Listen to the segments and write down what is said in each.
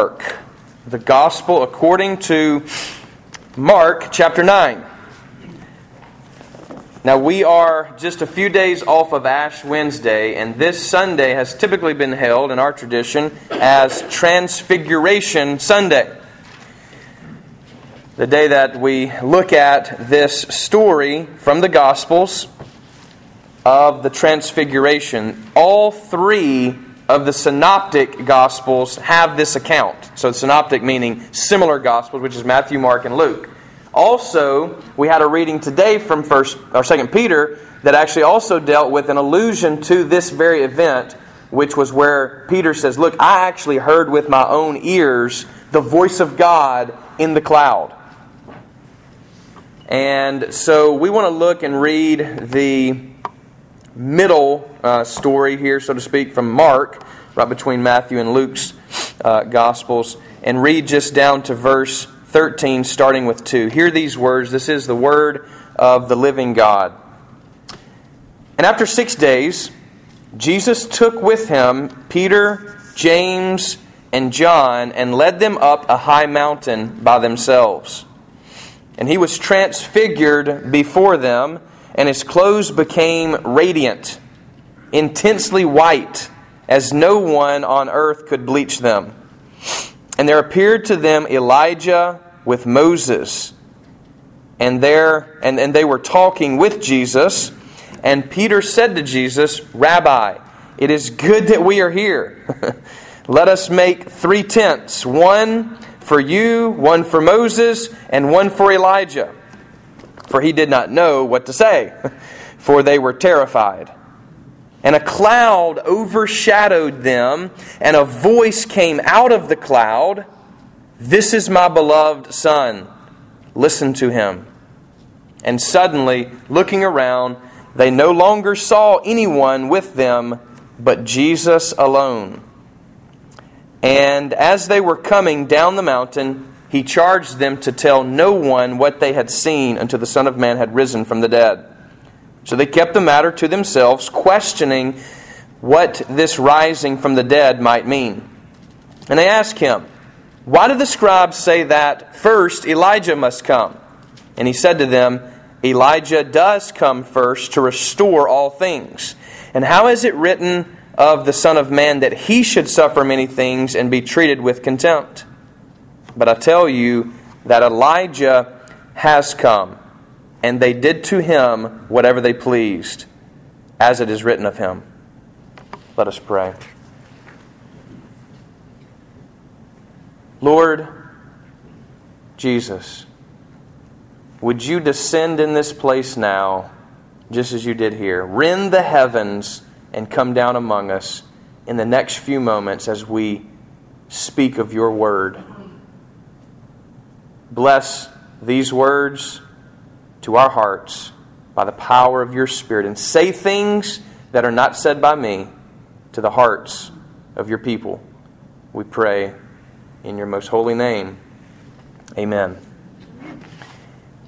Mark, the Gospel according to Mark chapter 9. Now, we are just a few days off of Ash Wednesday, and this Sunday has typically been held in our tradition as Transfiguration Sunday. The day that we look at this story from the Gospels of the Transfiguration. All three of the synoptic gospels have this account. So synoptic meaning similar gospels, which is Matthew, Mark, and Luke. Also, we had a reading today from first or second Peter that actually also dealt with an allusion to this very event, which was where Peter says, Look, I actually heard with my own ears the voice of God in the cloud. And so we want to look and read the middle uh, story here, so to speak, from Mark, right between Matthew and Luke's uh, Gospels, and read just down to verse 13, starting with 2. Hear these words. This is the word of the living God. And after six days, Jesus took with him Peter, James, and John and led them up a high mountain by themselves. And he was transfigured before them and his clothes became radiant, intensely white, as no one on earth could bleach them. And there appeared to them Elijah with Moses. And there and, and they were talking with Jesus, and Peter said to Jesus, Rabbi, it is good that we are here. Let us make three tents, one for you, one for Moses, and one for Elijah for he did not know what to say, for they were terrified. And a cloud overshadowed them, and a voice came out of the cloud This is my beloved Son. Listen to him. And suddenly, looking around, they no longer saw anyone with them but Jesus alone. And as they were coming down the mountain, he charged them to tell no one what they had seen until the Son of Man had risen from the dead. So they kept the matter to themselves, questioning what this rising from the dead might mean. And they asked him, Why did the scribes say that first Elijah must come? And he said to them, Elijah does come first to restore all things. And how is it written of the Son of Man that he should suffer many things and be treated with contempt? But I tell you that Elijah has come, and they did to him whatever they pleased, as it is written of him. Let us pray. Lord Jesus, would you descend in this place now, just as you did here? Rend the heavens and come down among us in the next few moments as we speak of your word. Bless these words to our hearts by the power of your Spirit and say things that are not said by me to the hearts of your people. We pray in your most holy name. Amen.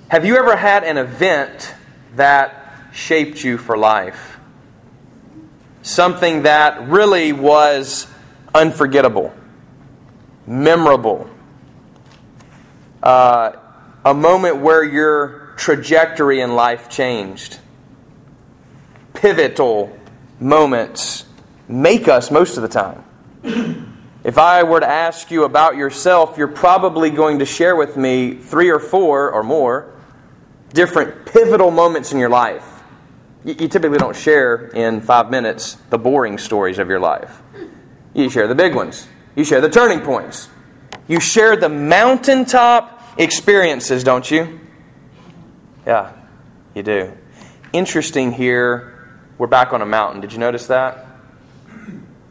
Have you ever had an event that shaped you for life? Something that really was unforgettable, memorable, uh, a moment where your trajectory in life changed. Pivotal moments make us most of the time. If I were to ask you about yourself, you're probably going to share with me three or four or more different pivotal moments in your life. You, typically don't share in five minutes the boring stories of your life. You share the big ones, you share the turning points, you share the mountaintop experiences, don't you? Yeah, you do. Interesting here, we're back on a mountain. Did you notice that?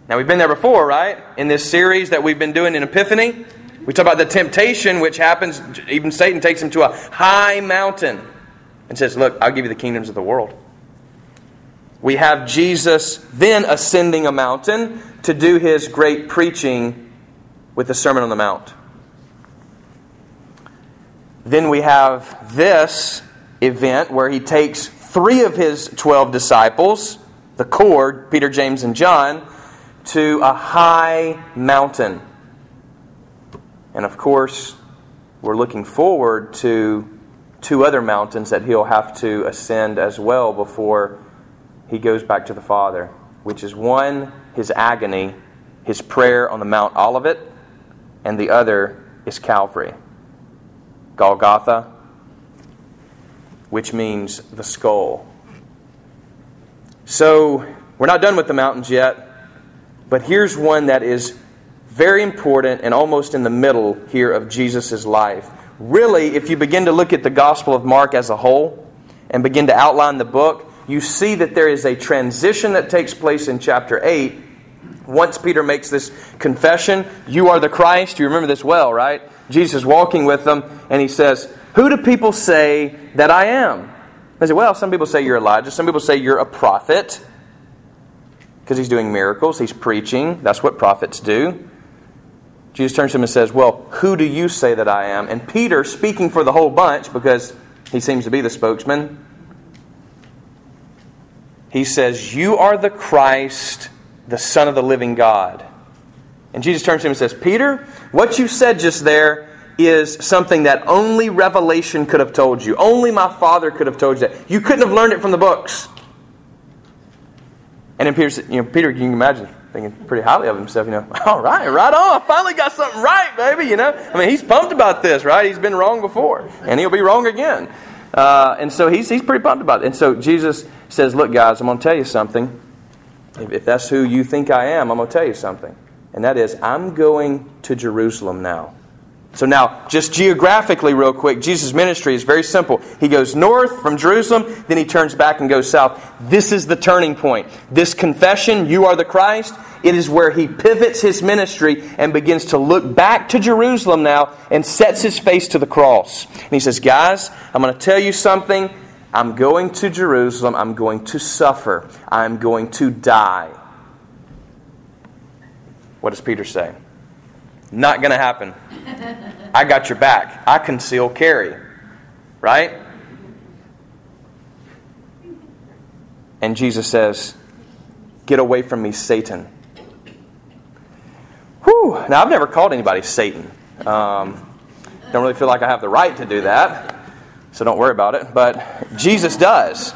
Now, we've been there before, right? In this series that we've been doing in Epiphany, we talk about the temptation which happens, even Satan takes him to a high mountain and says, Look, I'll give you the kingdoms of the world. We have Jesus then ascending a mountain to do his great preaching with the Sermon on the Mount. Then we have this event where he takes three of his 12 disciples, the cord, Peter, James, and John, to a high mountain. And of course, we're looking forward to two other mountains that he'll have to ascend as well before he goes back to the Father, which is one, his agony, his prayer on the Mount Olivet, and the other is Calvary, Golgotha, which means the skull. So, we're not done with the mountains yet, but here's one that is very important and almost in the middle here of Jesus' life. Really, if you begin to look at the Gospel of Mark as a whole and begin to outline the book, you see that there is a transition that takes place in chapter 8. Once Peter makes this confession, You are the Christ. You remember this well, right? Jesus walking with them, and he says, Who do people say that I am? They say, Well, some people say you're Elijah. Some people say you're a prophet because he's doing miracles, he's preaching. That's what prophets do. Jesus turns to him and says, Well, who do you say that I am? And Peter, speaking for the whole bunch, because he seems to be the spokesman, he says, You are the Christ, the Son of the living God. And Jesus turns to him and says, Peter, what you said just there is something that only revelation could have told you. Only my Father could have told you that. You couldn't have learned it from the books. And then Peter, you know, Peter, you can imagine thinking pretty highly of himself. You know, all right, right on. I finally got something right, baby. You know, I mean, he's pumped about this, right? He's been wrong before, and he'll be wrong again. Uh, and so he's he's pretty pumped about it. And so Jesus says, "Look, guys, I'm going to tell you something. If, if that's who you think I am, I'm going to tell you something, and that is, I'm going to Jerusalem now." So now, just geographically, real quick, Jesus' ministry is very simple. He goes north from Jerusalem, then he turns back and goes south. This is the turning point. This confession, you are the Christ, it is where he pivots his ministry and begins to look back to Jerusalem now and sets his face to the cross. And he says, Guys, I'm going to tell you something. I'm going to Jerusalem. I'm going to suffer. I'm going to die. What does Peter say? Not going to happen. I got your back. I conceal carry. Right? And Jesus says, Get away from me, Satan. Whew. Now, I've never called anybody Satan. Um, don't really feel like I have the right to do that, so don't worry about it. But Jesus does.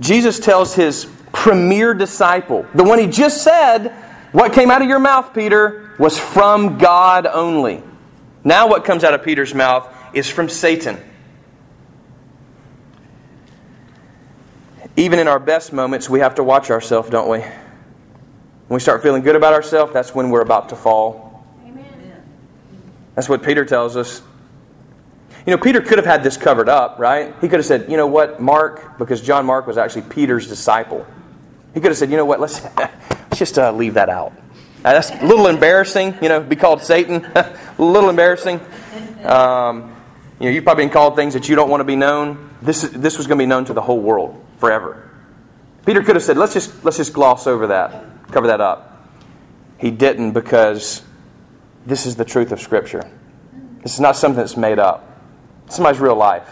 Jesus tells his premier disciple, the one he just said, What came out of your mouth, Peter? was from God only. Now, what comes out of Peter's mouth is from Satan. Even in our best moments, we have to watch ourselves, don't we? When we start feeling good about ourselves, that's when we're about to fall. Amen. That's what Peter tells us. You know, Peter could have had this covered up, right? He could have said, you know what, Mark, because John Mark was actually Peter's disciple. He could have said, you know what, let's, just uh, leave that out. That's a little embarrassing, you know, be called Satan. a little embarrassing. Um, you know, you've probably been called things that you don't want to be known. This, this was going to be known to the whole world forever. Peter could have said, let's just, let's just gloss over that, cover that up. He didn't because this is the truth of Scripture. This is not something that's made up. Somebody's real life.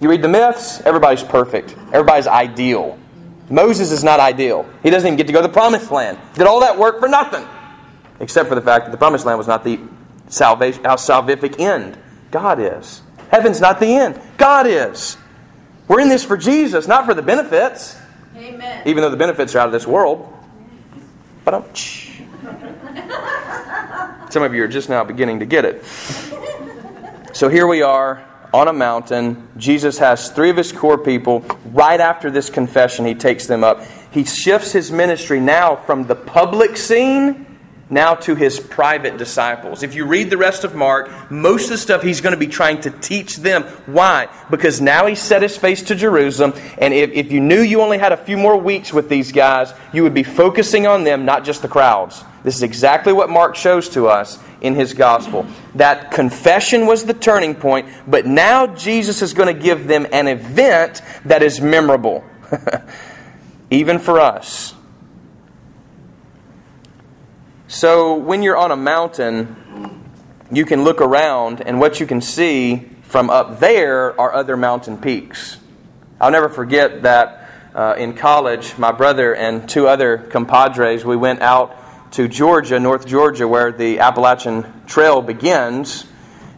You read the myths, everybody's perfect, everybody's ideal. Moses is not ideal. He doesn't even get to go to the promised land. Did all that work for nothing. Except for the fact that the promised land was not the salvation, our salvific end. God is. Heaven's not the end. God is. We're in this for Jesus, not for the benefits. Amen. Even though the benefits are out of this world. But I'm. Some of you are just now beginning to get it. So here we are on a mountain. Jesus has three of his core people. Right after this confession, he takes them up. He shifts his ministry now from the public scene now to his private disciples. If you read the rest of Mark, most of the stuff he's going to be trying to teach them. Why? Because now he's set his face to Jerusalem, and if, if you knew you only had a few more weeks with these guys, you would be focusing on them, not just the crowds. This is exactly what Mark shows to us in his gospel. That confession was the turning point, but now Jesus is going to give them an event that is memorable, even for us. So when you're on a mountain, you can look around, and what you can see from up there are other mountain peaks. I'll never forget that uh, in college, my brother and two other compadres, we went out to Georgia, North Georgia, where the Appalachian Trail begins.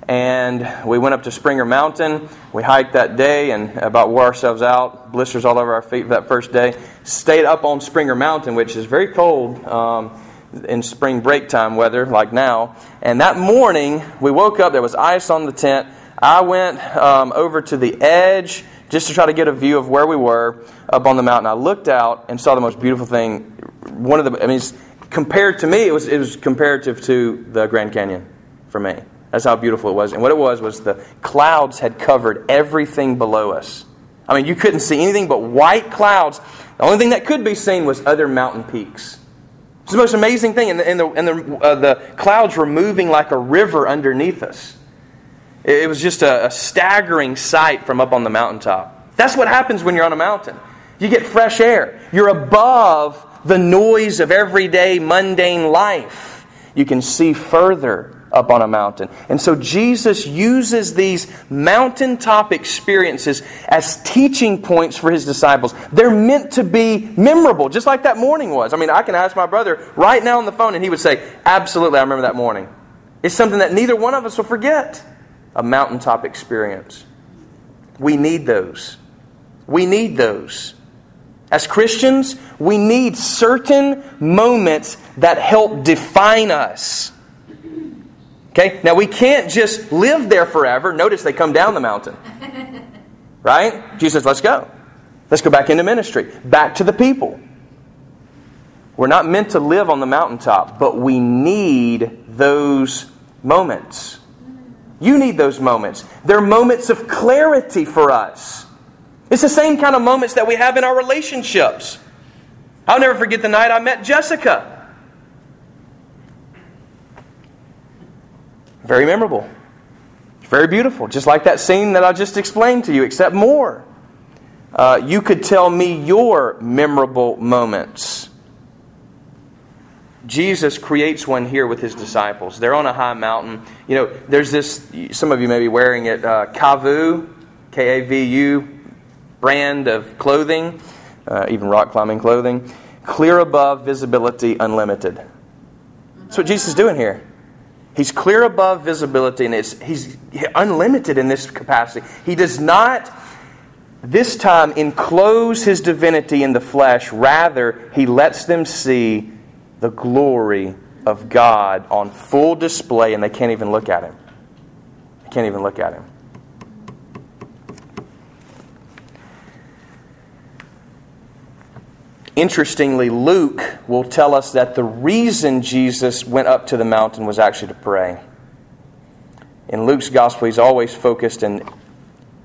And we went up to Springer Mountain. We hiked that day and about wore ourselves out, blisters all over our feet that first day. Stayed up on Springer Mountain, which is very cold um, in spring break time weather, like now. And that morning, we woke up, there was ice on the tent. I went um, over to the edge just to try to get a view of where we were up on the mountain. I looked out and saw the most beautiful thing. One of the, I mean, compared to me, it was, it was comparative to the Grand Canyon for me. That's how beautiful it was. And what it was was the clouds had covered everything below us. I mean, you couldn't see anything but white clouds. The only thing that could be seen was other mountain peaks. It's the most amazing thing. And the, and the, and the, uh, the clouds were moving like a river underneath us. It was just a, a staggering sight from up on the mountaintop. That's what happens when you're on a mountain. You get fresh air. You're above the noise of everyday mundane life. You can see further up on a mountain. And so Jesus uses these mountaintop experiences as teaching points for his disciples. They're meant to be memorable, just like that morning was. I mean, I can ask my brother right now on the phone, and he would say, Absolutely, I remember that morning. It's something that neither one of us will forget a mountaintop experience. We need those. We need those. As Christians, we need certain moments that help define us. Okay? Now, we can't just live there forever. Notice they come down the mountain. Right? Jesus let's go. Let's go back into ministry, back to the people. We're not meant to live on the mountaintop, but we need those moments. You need those moments. They're moments of clarity for us. It's the same kind of moments that we have in our relationships. I'll never forget the night I met Jessica. Very memorable. Very beautiful. Just like that scene that I just explained to you, except more. Uh, you could tell me your memorable moments. Jesus creates one here with his disciples. They're on a high mountain. You know, there's this, some of you may be wearing it, uh, Kavu, K A V U brand of clothing, uh, even rock climbing clothing. Clear above, visibility unlimited. That's what Jesus is doing here. He's clear above visibility and he's unlimited in this capacity. He does not this time enclose his divinity in the flesh. Rather, he lets them see the glory of God on full display and they can't even look at him. They can't even look at him. Interestingly, Luke will tell us that the reason Jesus went up to the mountain was actually to pray. In Luke's gospel, he's always focused and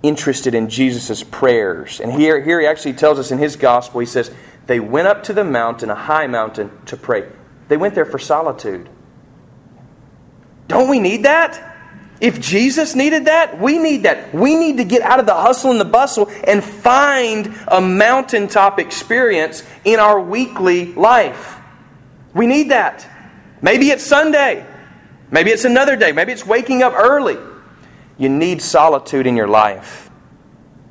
interested in Jesus' prayers. And here, here he actually tells us in his gospel, he says, they went up to the mountain, a high mountain, to pray. They went there for solitude. Don't we need that? If Jesus needed that, we need that. We need to get out of the hustle and the bustle and find a mountaintop experience in our weekly life. We need that. Maybe it's Sunday. Maybe it's another day. Maybe it's waking up early. You need solitude in your life.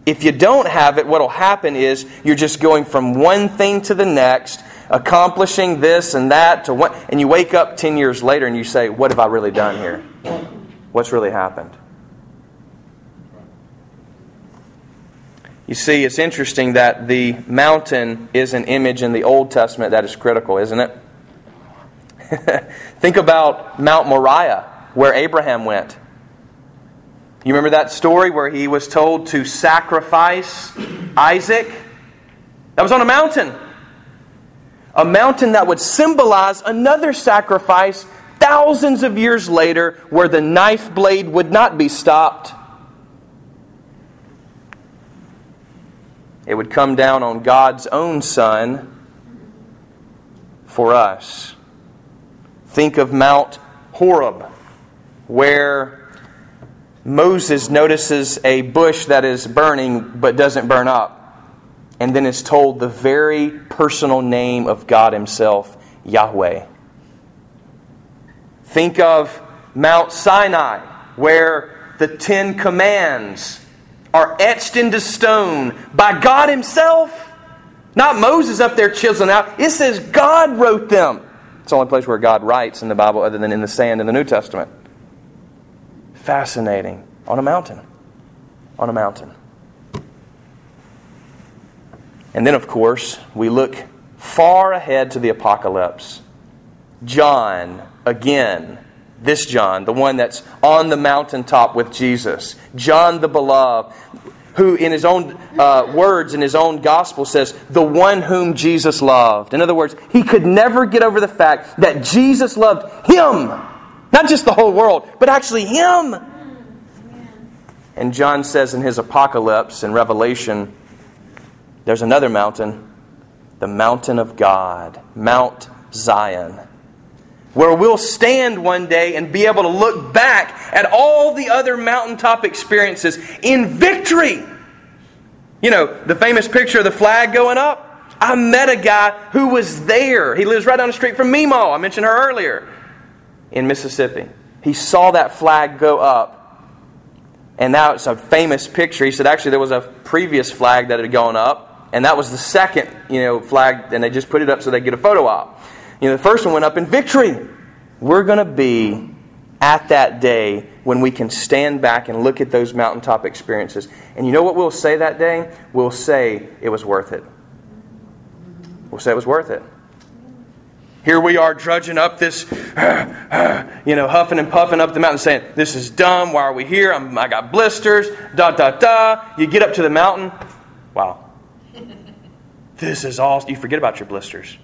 If you don't have it, what will happen is you're just going from one thing to the next, accomplishing this and that to what, and you wake up 10 years later and you say, What have I really done here? What's really happened. You see, it's interesting that the mountain is an image in the Old Testament that is critical, isn't it? Think about Mount Moriah, where Abraham went. You remember that story where he was told to sacrifice Isaac? That was on a mountain. A mountain that would symbolize another sacrifice thousands of years later where the knife blade would not be stopped. It would come down on God's own Son for us. Think of Mount Horeb, where Moses notices a bush that is burning but doesn't burn up, and then is told the very personal name of God Himself, Yahweh. Think of Mount Sinai, where the Ten Commands are etched into stone by God Himself. Not Moses up there chiseling out. It says God wrote them. It's the only place where God writes in the Bible other than in the sand in the New Testament. Fascinating. On a mountain. On a mountain. And then, of course, we look far ahead to the apocalypse. John, again, this John, the one that's on the mountaintop with Jesus. John the beloved, who in his own uh, words, in his own gospel, says, the one whom Jesus loved. In other words, he could never get over the fact that Jesus loved him. Not just the whole world, but actually him. And John says in his apocalypse in Revelation, there's another mountain, the mountain of God, Mount Zion, where we'll stand one day and be able to look back at all the other mountaintop experiences in victory. You know, the famous picture of the flag going up. I met a guy who was there. He lives right down the street from Meemaw. I mentioned her earlier in Mississippi. He saw that flag go up and now it's a famous picture. He said actually there was a previous flag that had gone up and that was the second, you know, flag, and they just put it up so they get a photo op. You know, the first one went up in victory. We're going to be at that day when we can stand back and look at those mountaintop experiences. And you know what we'll say that day? We'll say it was worth it. We'll say it was worth it. Here we are drudging up this, you know, huffing and puffing up the mountain saying, This is dumb. Why are we here? I'm, I got blisters. Da, da, da. You get up to the mountain. Wow. This is all. You forget about your blisters.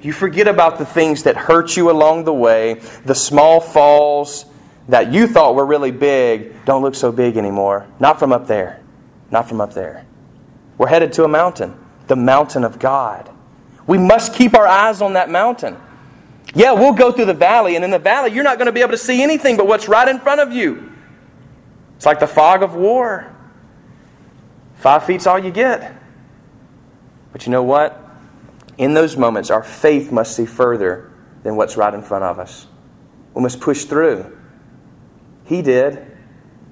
You forget about the things that hurt you along the way, the small falls that you thought were really big don't look so big anymore. Not from up there. Not from up there. We're headed to a mountain, the mountain of God. We must keep our eyes on that mountain. Yeah, we'll go through the valley, and in the valley, you're not going to be able to see anything but what's right in front of you. It's like the fog of war. Five feet's all you get. But you know what? In those moments, our faith must see further than what's right in front of us. We must push through. He did.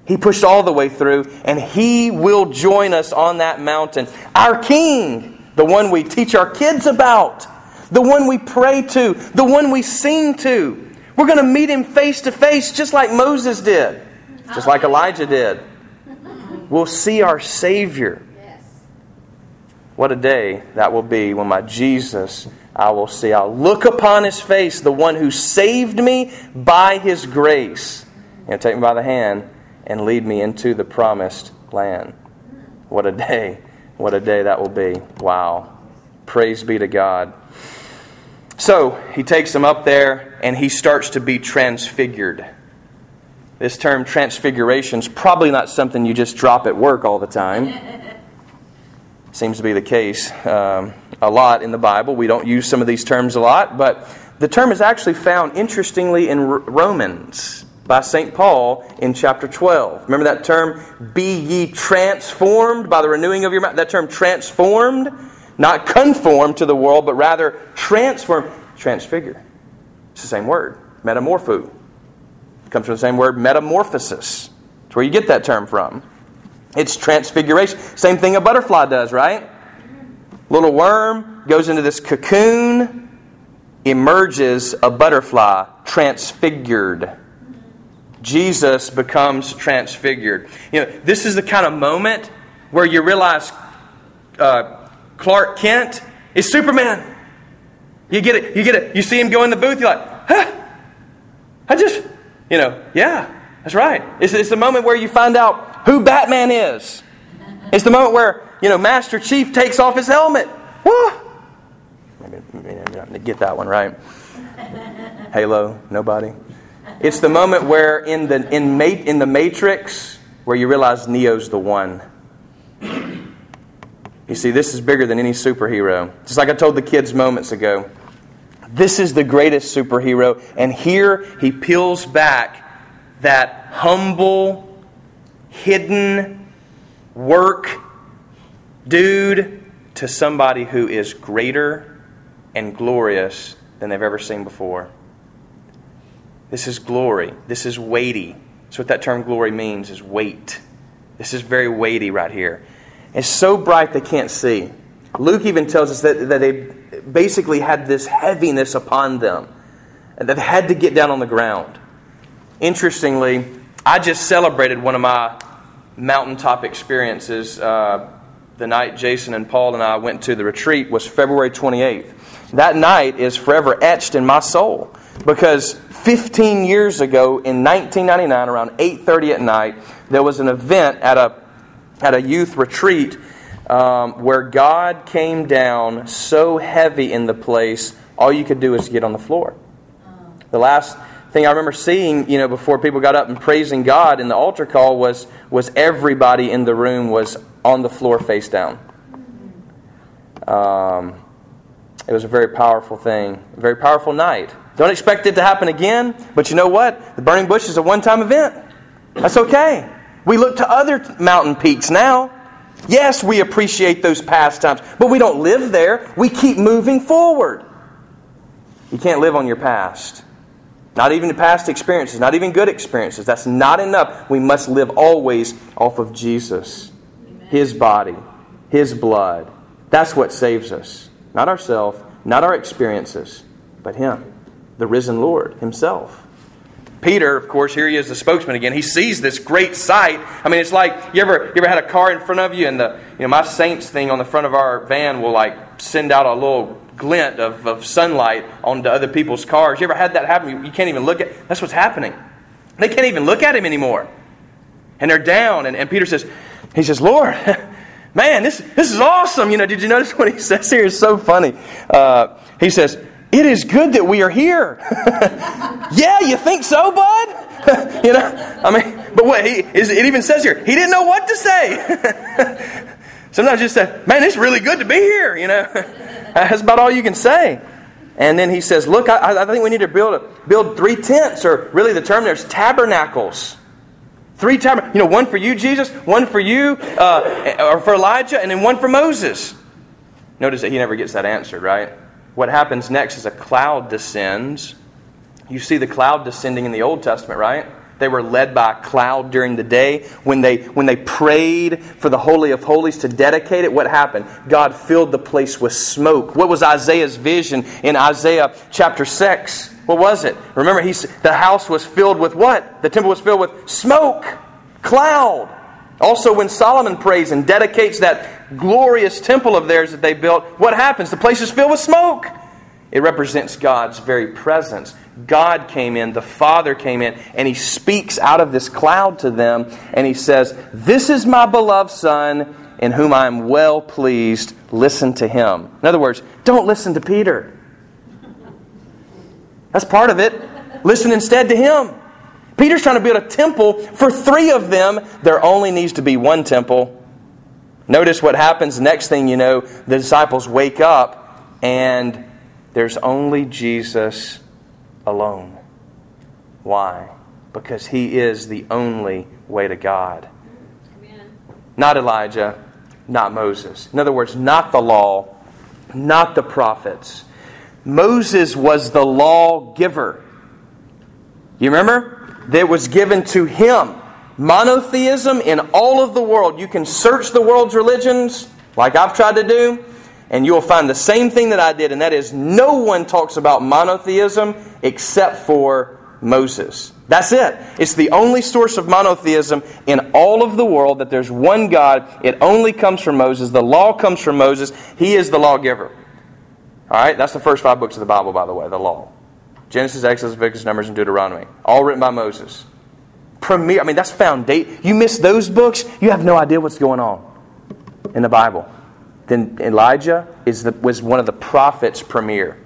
He pushed all the way through, and He will join us on that mountain. Our King, the one we teach our kids about, the one we pray to, the one we sing to. We're going to meet Him face to face, just like Moses did, just like Elijah did. We'll see our Savior. What a day that will be when my Jesus I will see. I'll look upon his face, the one who saved me by his grace. And take me by the hand and lead me into the promised land. What a day. What a day that will be. Wow. Praise be to God. So he takes him up there and he starts to be transfigured. This term transfiguration is probably not something you just drop at work all the time. Seems to be the case um, a lot in the Bible. We don't use some of these terms a lot, but the term is actually found, interestingly, in Romans by St. Paul in chapter 12. Remember that term, be ye transformed by the renewing of your mind? That term, transformed, not conformed to the world, but rather transformed, transfigure. It's the same word, metamorpho. It comes from the same word, metamorphosis. It's where you get that term from. It's transfiguration. Same thing a butterfly does, right? Little worm goes into this cocoon, emerges a butterfly, transfigured. Jesus becomes transfigured. You know, this is the kind of moment where you realize uh, Clark Kent is Superman. You get it. You get it. You see him go in the booth. You're like, huh? I just, you know, yeah, that's right. It's, it's the moment where you find out who Batman is. It's the moment where, you know, Master Chief takes off his helmet. Maybe, maybe not get that one right. Halo, nobody. It's the moment where in the in, in the Matrix where you realize Neo's the one. You see, this is bigger than any superhero. Just like I told the kids moments ago. This is the greatest superhero, and here he peels back that humble hidden work dude to somebody who is greater and glorious than they've ever seen before. This is glory. This is weighty. That's what that term glory means is weight. This is very weighty right here. It's so bright they can't see. Luke even tells us that, that they basically had this heaviness upon them. And they had to get down on the ground. Interestingly, I just celebrated one of my mountaintop experiences. Uh, the night Jason and Paul and I went to the retreat was February 28th. That night is forever etched in my soul because 15 years ago in 1999 around 8:30 at night there was an event at a at a youth retreat um, where God came down so heavy in the place all you could do is get on the floor. The last thing I remember seeing, you know, before people got up and praising God in the altar call was was everybody in the room was on the floor face down. Um, it was a very powerful thing, a very powerful night. Don't expect it to happen again, but you know what? The burning bush is a one time event. That's okay. We look to other mountain peaks now. Yes, we appreciate those past times, but we don't live there. We keep moving forward. You can't live on your past. Not even past experiences, not even good experiences. That's not enough. We must live always off of Jesus, Amen. His body, His blood. That's what saves us. Not ourselves, not our experiences, but Him, the risen Lord Himself. Peter, of course, here he is, the spokesman again. He sees this great sight. I mean, it's like you ever you ever had a car in front of you, and the you know my saints thing on the front of our van will like send out a little glint of, of sunlight onto other people's cars. You ever had that happen? You, you can't even look at. That's what's happening. They can't even look at him anymore, and they're down. And, and Peter says, he says, Lord. Man, this, this is awesome. You know, did you notice what he says here? It's so funny? Uh, he says, it is good that we are here. yeah, you think so, bud? you know, I mean, but what he is, it even says here, he didn't know what to say. Sometimes just say, man, it's really good to be here. You know, that's about all you can say. And then he says, look, I, I think we need to build a, build three tents, or really the term there's tabernacles. Three tabernacles. You know, one for you, Jesus, one for you, uh, or for Elijah, and then one for Moses. Notice that he never gets that answered, right? What happens next is a cloud descends. You see the cloud descending in the Old Testament, right? They were led by a cloud during the day. When they, when they prayed for the Holy of Holies to dedicate it, what happened? God filled the place with smoke. What was Isaiah's vision in Isaiah chapter 6? What was it? Remember, he, the house was filled with what? The temple was filled with smoke, cloud. Also, when Solomon prays and dedicates that glorious temple of theirs that they built, what happens? The place is filled with smoke. It represents God's very presence. God came in, the Father came in, and He speaks out of this cloud to them, and He says, This is my beloved Son, in whom I am well pleased. Listen to Him. In other words, don't listen to Peter. That's part of it. Listen instead to Him. Peter's trying to build a temple for three of them. There only needs to be one temple. Notice what happens next thing you know, the disciples wake up and there's only Jesus alone. Why? Because he is the only way to God. Amen. Not Elijah, not Moses. In other words, not the law, not the prophets. Moses was the law giver. You remember? that was given to him. Monotheism in all of the world. You can search the world's religions, like I've tried to do, and you'll find the same thing that I did, and that is no one talks about monotheism except for Moses. That's it. It's the only source of monotheism in all of the world that there's one God. It only comes from Moses. The law comes from Moses. He is the lawgiver. All right? That's the first five books of the Bible, by the way, the law. Genesis, Exodus, Leviticus, Numbers, and Deuteronomy. All written by Moses. Premier, I mean, that's foundation. You miss those books, you have no idea what's going on in the Bible. Then Elijah is the, was one of the prophets premier.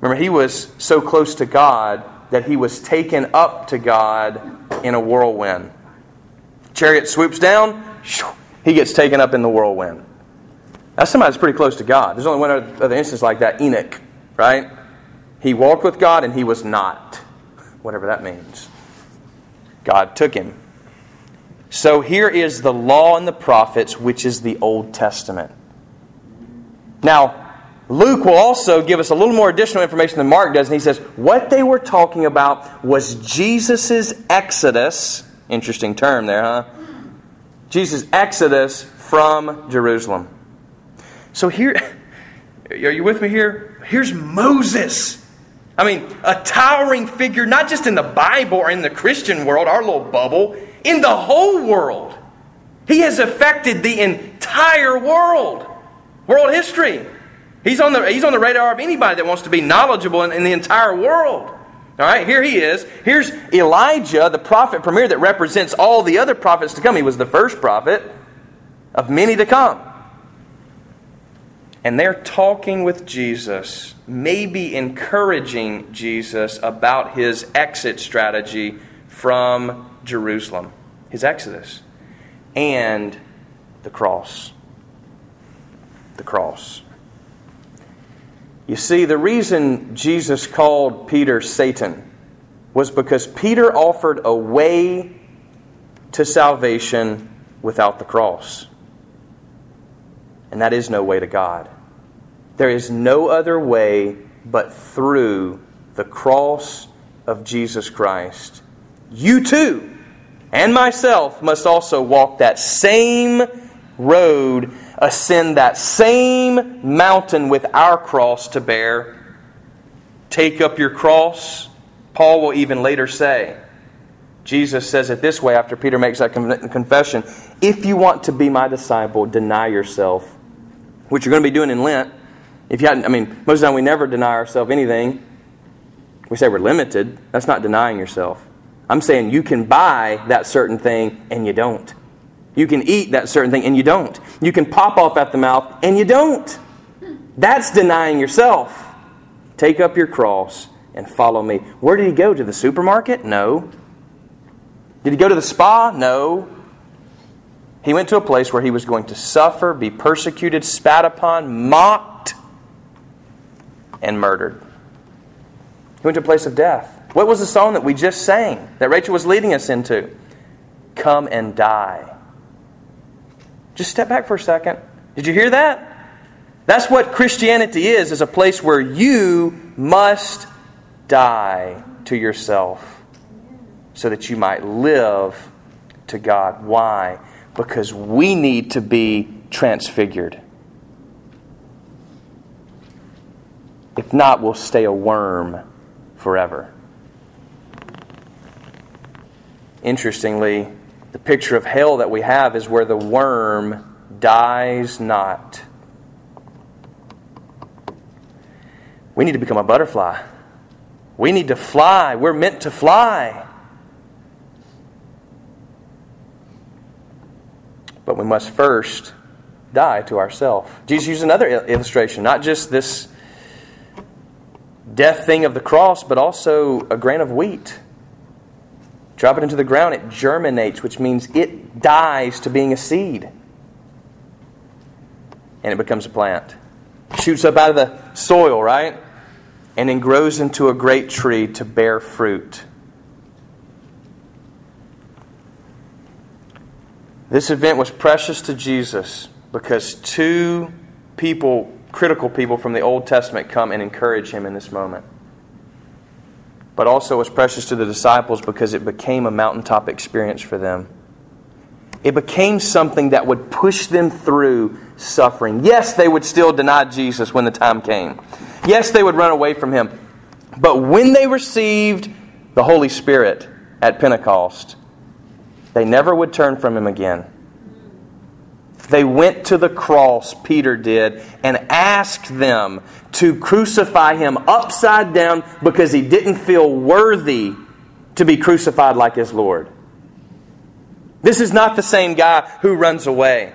Remember, he was so close to God that he was taken up to God in a whirlwind. Chariot swoops down, he gets taken up in the whirlwind. That's somebody that's pretty close to God. There's only one other instance like that Enoch, right? He walked with God and he was not, whatever that means. God took him. So here is the law and the prophets, which is the Old Testament. Now, Luke will also give us a little more additional information than Mark does, and he says what they were talking about was Jesus' exodus. Interesting term there, huh? Jesus' exodus from Jerusalem. So here, Are you with me here? Here's Moses. I mean, a towering figure, not just in the Bible or in the Christian world, our little bubble, in the whole world. He has affected the entire world, world history. He's on the, he's on the radar of anybody that wants to be knowledgeable in, in the entire world. All right, here he is. Here's Elijah, the prophet premier that represents all the other prophets to come. He was the first prophet of many to come. And they're talking with Jesus, maybe encouraging Jesus about his exit strategy from Jerusalem, his exodus, and the cross. The cross. You see, the reason Jesus called Peter Satan was because Peter offered a way to salvation without the cross. And that is no way to God. There is no other way but through the cross of Jesus Christ. You too, and myself, must also walk that same road ascend that same mountain with our cross to bear. Take up your cross. Paul will even later say, Jesus says it this way after Peter makes that confession If you want to be my disciple, deny yourself, which you're going to be doing in Lent. If you hadn't, I mean, most of the time we never deny ourselves anything. We say we're limited. That's not denying yourself. I'm saying you can buy that certain thing and you don't. You can eat that certain thing and you don't. You can pop off at the mouth and you don't. That's denying yourself. Take up your cross and follow me. Where did he go? To the supermarket? No. Did he go to the spa? No. He went to a place where he was going to suffer, be persecuted, spat upon, mocked, and murdered. He went to a place of death. What was the song that we just sang that Rachel was leading us into? Come and die. Just step back for a second. Did you hear that? That's what Christianity is, is a place where you must die to yourself so that you might live to God. Why? Because we need to be transfigured. If not, we'll stay a worm forever. Interestingly, the picture of hell that we have is where the worm dies not. We need to become a butterfly. We need to fly. We're meant to fly. But we must first die to ourselves. Jesus used another illustration, not just this death thing of the cross, but also a grain of wheat. Drop it into the ground, it germinates, which means it dies to being a seed. And it becomes a plant. Shoots up out of the soil, right? And then grows into a great tree to bear fruit. This event was precious to Jesus because two people, critical people from the Old Testament, come and encourage him in this moment but also was precious to the disciples because it became a mountaintop experience for them. It became something that would push them through suffering. Yes, they would still deny Jesus when the time came. Yes, they would run away from him. But when they received the Holy Spirit at Pentecost, they never would turn from him again. They went to the cross, Peter did, and asked them to crucify him upside down because he didn't feel worthy to be crucified like his Lord. This is not the same guy who runs away.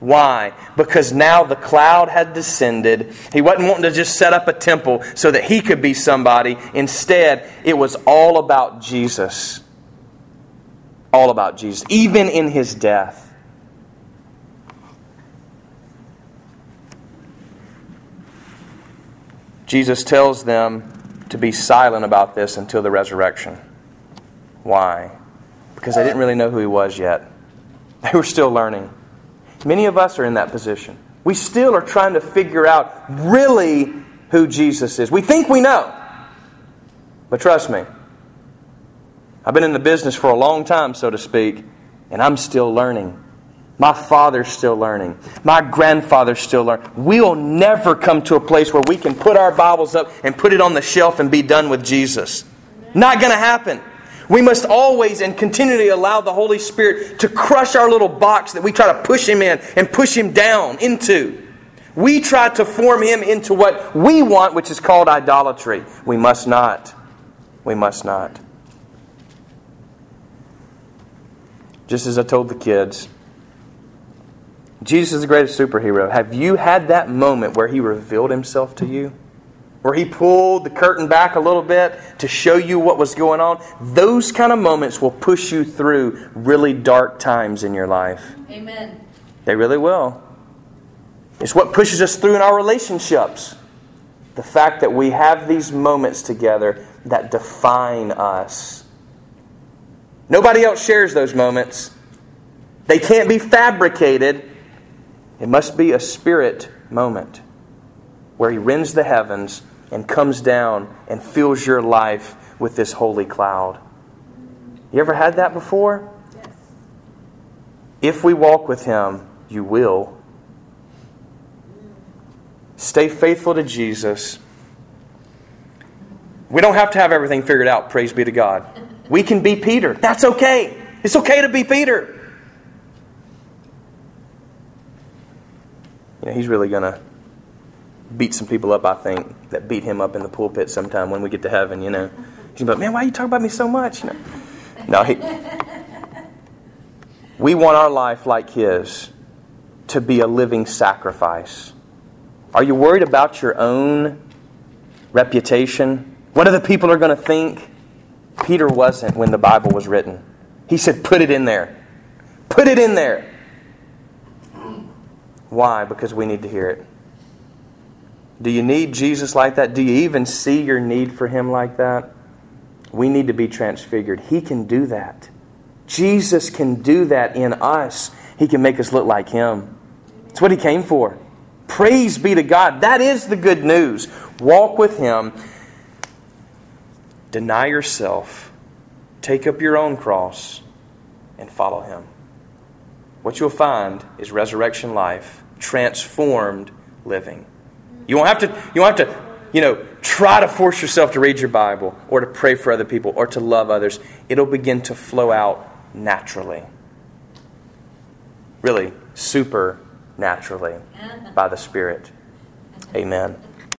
Why? Because now the cloud had descended. He wasn't wanting to just set up a temple so that he could be somebody. Instead, it was all about Jesus. All about Jesus, even in his death. Jesus tells them to be silent about this until the resurrection. Why? Because they didn't really know who he was yet. They were still learning. Many of us are in that position. We still are trying to figure out really who Jesus is. We think we know. But trust me, I've been in the business for a long time, so to speak, and I'm still learning. My father's still learning. My grandfather's still learning. We'll never come to a place where we can put our Bibles up and put it on the shelf and be done with Jesus. Not going to happen. We must always and continually allow the Holy Spirit to crush our little box that we try to push Him in and push Him down into. We try to form Him into what we want, which is called idolatry. We must not. We must not. Just as I told the kids, Jesus is the greatest superhero. Have you had that moment where he revealed himself to you? Where he pulled the curtain back a little bit to show you what was going on? Those kind of moments will push you through really dark times in your life. Amen. They really will. It's what pushes us through in our relationships. The fact that we have these moments together that define us. Nobody else shares those moments. They can't be fabricated. It must be a spirit moment where He rends the heavens and comes down and fills your life with this holy cloud. You ever had that before? Yes. If we walk with Him, you will. Stay faithful to Jesus. We don't have to have everything figured out, praise be to God. We can be Peter. That's okay. It's okay to be Peter. You know, he's really going to beat some people up, I think, that beat him up in the pulpit sometime when we get to heaven, you know. He's like, man, why are you talking about me so much? You know? No, he, we want our life like his to be a living sacrifice. Are you worried about your own reputation? What other people are going to think? Peter wasn't when the Bible was written. He said, put it in there. Put it in there. Why? Because we need to hear it. Do you need Jesus like that? Do you even see your need for Him like that? We need to be transfigured. He can do that. Jesus can do that in us. He can make us look like Him. That's what He came for. Praise be to God. That is the good news. Walk with Him. Deny yourself. Take up your own cross and follow Him. What you'll find is resurrection life, transformed living. You won't have to, you won't have to, you know, try to force yourself to read your Bible or to pray for other people or to love others. It'll begin to flow out naturally. Really, supernaturally by the Spirit. Amen.